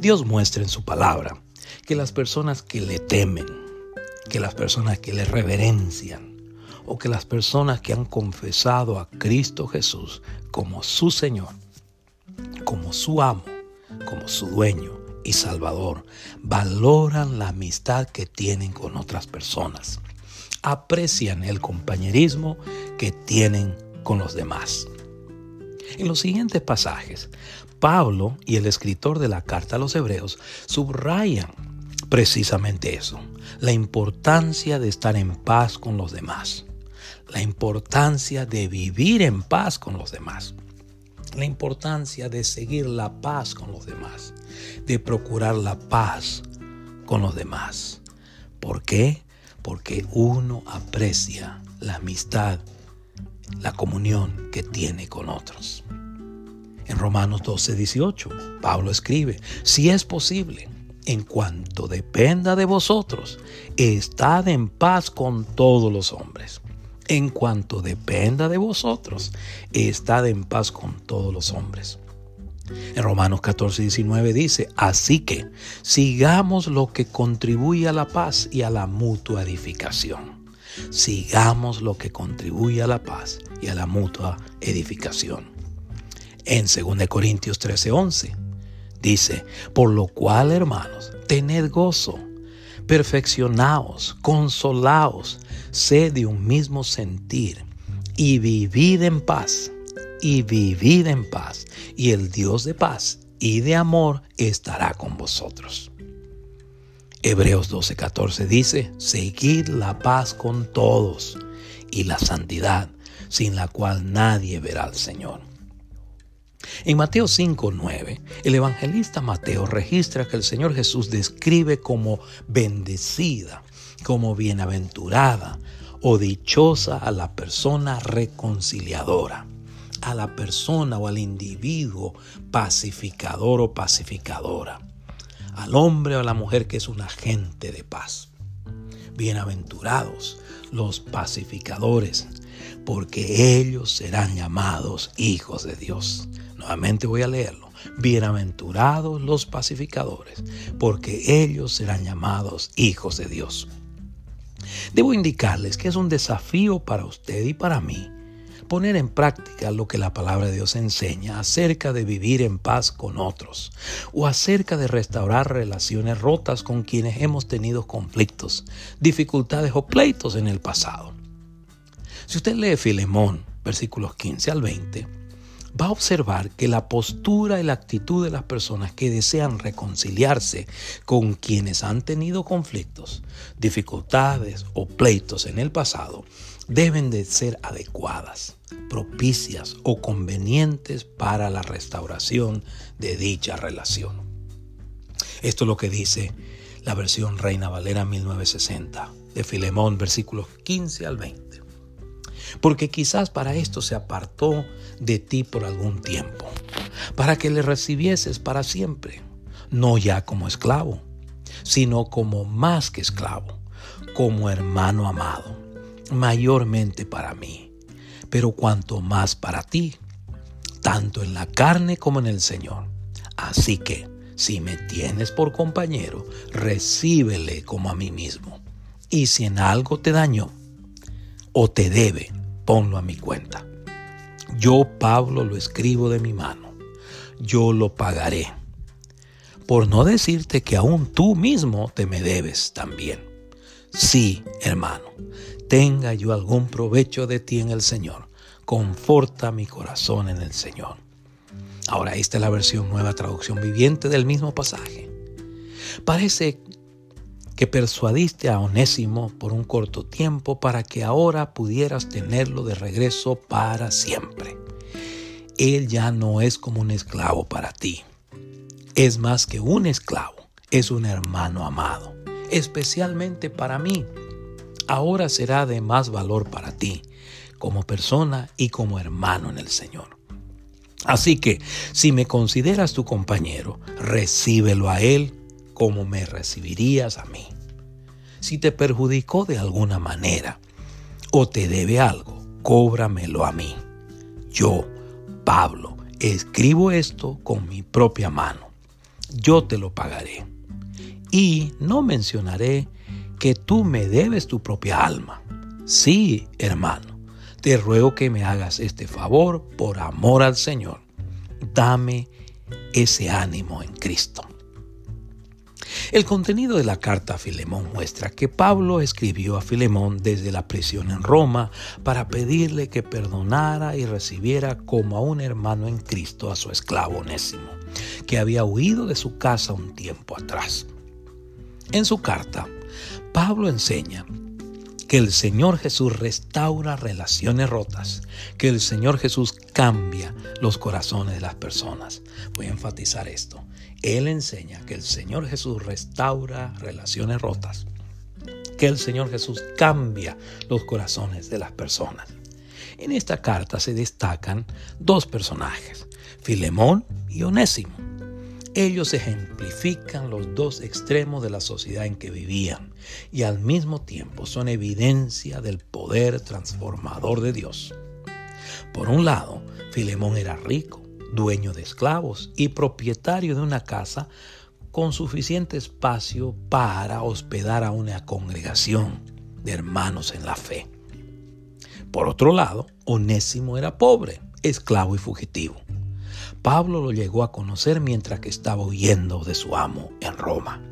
Dios muestra en su palabra que las personas que le temen, que las personas que le reverencian, o que las personas que han confesado a Cristo Jesús como su Señor, como su amo, como su dueño y Salvador, valoran la amistad que tienen con otras personas, aprecian el compañerismo que tienen con los demás. En los siguientes pasajes, Pablo y el escritor de la carta a los hebreos subrayan precisamente eso, la importancia de estar en paz con los demás, la importancia de vivir en paz con los demás, la importancia de seguir la paz con los demás, de procurar la paz con los demás. ¿Por qué? Porque uno aprecia la amistad, la comunión que tiene con otros. En Romanos 12, 18, Pablo escribe, si es posible, en cuanto dependa de vosotros, estad en paz con todos los hombres. En cuanto dependa de vosotros, estad en paz con todos los hombres. En Romanos 14, 19 dice, así que sigamos lo que contribuye a la paz y a la mutua edificación. Sigamos lo que contribuye a la paz y a la mutua edificación en 2 Corintios 13:11. Dice, por lo cual, hermanos, tened gozo, perfeccionaos, consolaos, sed de un mismo sentir y vivid en paz, y vivid en paz, y el Dios de paz y de amor estará con vosotros. Hebreos 12:14 dice, seguid la paz con todos y la santidad, sin la cual nadie verá al Señor. En Mateo 5:9, el evangelista Mateo registra que el Señor Jesús describe como bendecida, como bienaventurada o dichosa a la persona reconciliadora, a la persona o al individuo pacificador o pacificadora, al hombre o a la mujer que es un agente de paz. Bienaventurados los pacificadores, porque ellos serán llamados hijos de Dios. Nuevamente voy a leerlo. Bienaventurados los pacificadores, porque ellos serán llamados hijos de Dios. Debo indicarles que es un desafío para usted y para mí poner en práctica lo que la palabra de Dios enseña acerca de vivir en paz con otros o acerca de restaurar relaciones rotas con quienes hemos tenido conflictos, dificultades o pleitos en el pasado. Si usted lee Filemón, versículos 15 al 20, va a observar que la postura y la actitud de las personas que desean reconciliarse con quienes han tenido conflictos, dificultades o pleitos en el pasado deben de ser adecuadas, propicias o convenientes para la restauración de dicha relación. Esto es lo que dice la versión Reina Valera 1960 de Filemón versículos 15 al 20 porque quizás para esto se apartó de ti por algún tiempo, para que le recibieses para siempre, no ya como esclavo, sino como más que esclavo, como hermano amado, mayormente para mí, pero cuanto más para ti, tanto en la carne como en el Señor. Así que, si me tienes por compañero, recíbele como a mí mismo. Y si en algo te dañó o te debe, ponlo a mi cuenta. Yo, Pablo, lo escribo de mi mano. Yo lo pagaré. Por no decirte que aún tú mismo te me debes también. Sí, hermano, tenga yo algún provecho de ti en el Señor. Conforta mi corazón en el Señor. Ahora, esta es la versión nueva traducción viviente del mismo pasaje. Parece que persuadiste a Onésimo por un corto tiempo para que ahora pudieras tenerlo de regreso para siempre. Él ya no es como un esclavo para ti. Es más que un esclavo, es un hermano amado, especialmente para mí. Ahora será de más valor para ti, como persona y como hermano en el Señor. Así que, si me consideras tu compañero, recíbelo a Él como me recibirías a mí. Si te perjudicó de alguna manera o te debe algo, cóbramelo a mí. Yo, Pablo, escribo esto con mi propia mano. yo te lo pagaré. Y no mencionaré que tú me debes tu propia alma. Sí, hermano, te ruego que me hagas este favor por amor al Señor. Dame ese ánimo en Cristo. El contenido de la carta a Filemón muestra que Pablo escribió a Filemón desde la prisión en Roma para pedirle que perdonara y recibiera como a un hermano en Cristo a su esclavo Onésimo, que había huido de su casa un tiempo atrás. En su carta, Pablo enseña que el Señor Jesús restaura relaciones rotas, que el Señor Jesús cambia los corazones de las personas. Voy a enfatizar esto. Él enseña que el Señor Jesús restaura relaciones rotas, que el Señor Jesús cambia los corazones de las personas. En esta carta se destacan dos personajes, Filemón y Onésimo. Ellos ejemplifican los dos extremos de la sociedad en que vivían y al mismo tiempo son evidencia del poder transformador de Dios. Por un lado, Filemón era rico, dueño de esclavos y propietario de una casa con suficiente espacio para hospedar a una congregación de hermanos en la fe. Por otro lado, Onésimo era pobre, esclavo y fugitivo. Pablo lo llegó a conocer mientras que estaba huyendo de su amo en Roma.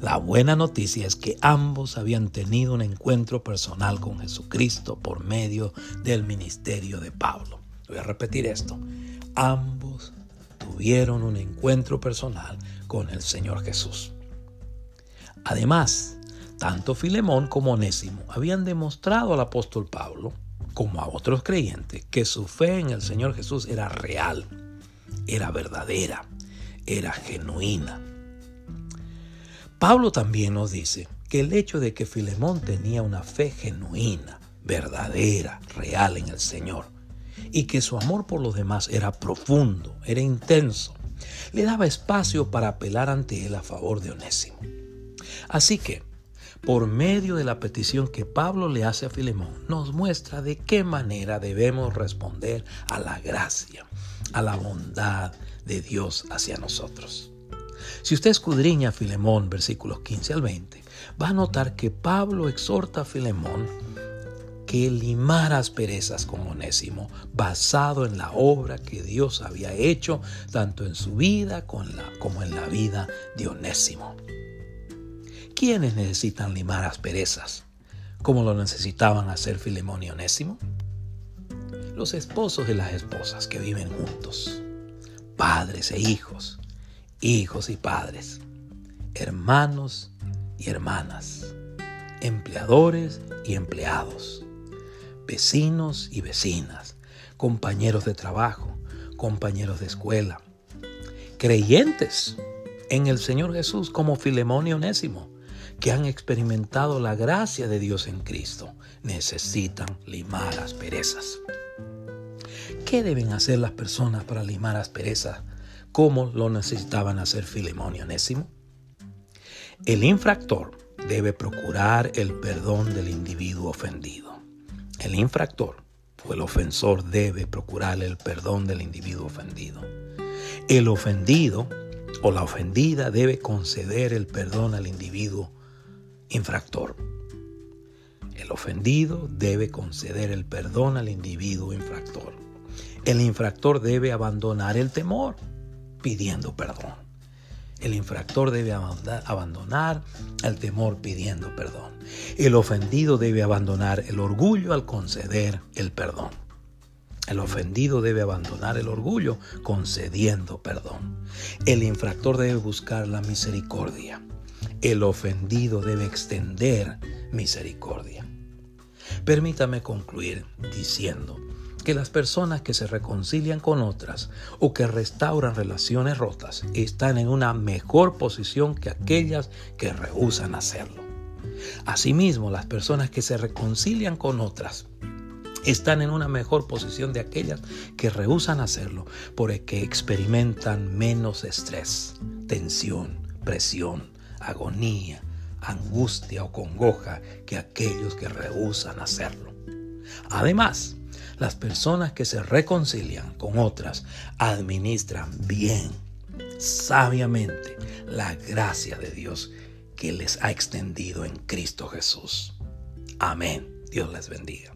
La buena noticia es que ambos habían tenido un encuentro personal con Jesucristo por medio del ministerio de Pablo. Voy a repetir esto. Ambos tuvieron un encuentro personal con el Señor Jesús. Además, tanto Filemón como Onésimo habían demostrado al apóstol Pablo, como a otros creyentes, que su fe en el Señor Jesús era real era verdadera, era genuina. Pablo también nos dice que el hecho de que Filemón tenía una fe genuina, verdadera, real en el Señor, y que su amor por los demás era profundo, era intenso, le daba espacio para apelar ante él a favor de Onésimo. Así que, por medio de la petición que Pablo le hace a Filemón, nos muestra de qué manera debemos responder a la gracia, a la bondad de Dios hacia nosotros. Si usted escudriña Filemón, versículos 15 al 20, va a notar que Pablo exhorta a Filemón que limara asperezas con Onésimo, basado en la obra que Dios había hecho tanto en su vida como en la vida de Onésimo. ¿Quiénes necesitan limar asperezas? como lo necesitaban hacer Filemón y Onésimo? Los esposos y las esposas que viven juntos, padres e hijos, hijos y padres, hermanos y hermanas, empleadores y empleados, vecinos y vecinas, compañeros de trabajo, compañeros de escuela, creyentes en el Señor Jesús como Filemón y Onésimo, que han experimentado la gracia de Dios en Cristo, necesitan limar asperezas. ¿Qué deben hacer las personas para limar asperezas como lo necesitaban hacer Filemón y? El infractor debe procurar el perdón del individuo ofendido. El infractor o el ofensor debe procurar el perdón del individuo ofendido. El ofendido o la ofendida debe conceder el perdón al individuo infractor. El ofendido debe conceder el perdón al individuo infractor. El infractor debe abandonar el temor pidiendo perdón. El infractor debe abandonar el temor pidiendo perdón. El ofendido debe abandonar el orgullo al conceder el perdón. El ofendido debe abandonar el orgullo concediendo perdón. El infractor debe buscar la misericordia. El ofendido debe extender misericordia. Permítame concluir diciendo que las personas que se reconcilian con otras o que restauran relaciones rotas están en una mejor posición que aquellas que rehusan hacerlo. Asimismo, las personas que se reconcilian con otras están en una mejor posición de aquellas que rehusan hacerlo porque experimentan menos estrés, tensión, presión, agonía, angustia o congoja que aquellos que rehusan hacerlo. Además, las personas que se reconcilian con otras administran bien sabiamente la gracia de Dios que les ha extendido en Cristo Jesús. Amén. Dios les bendiga.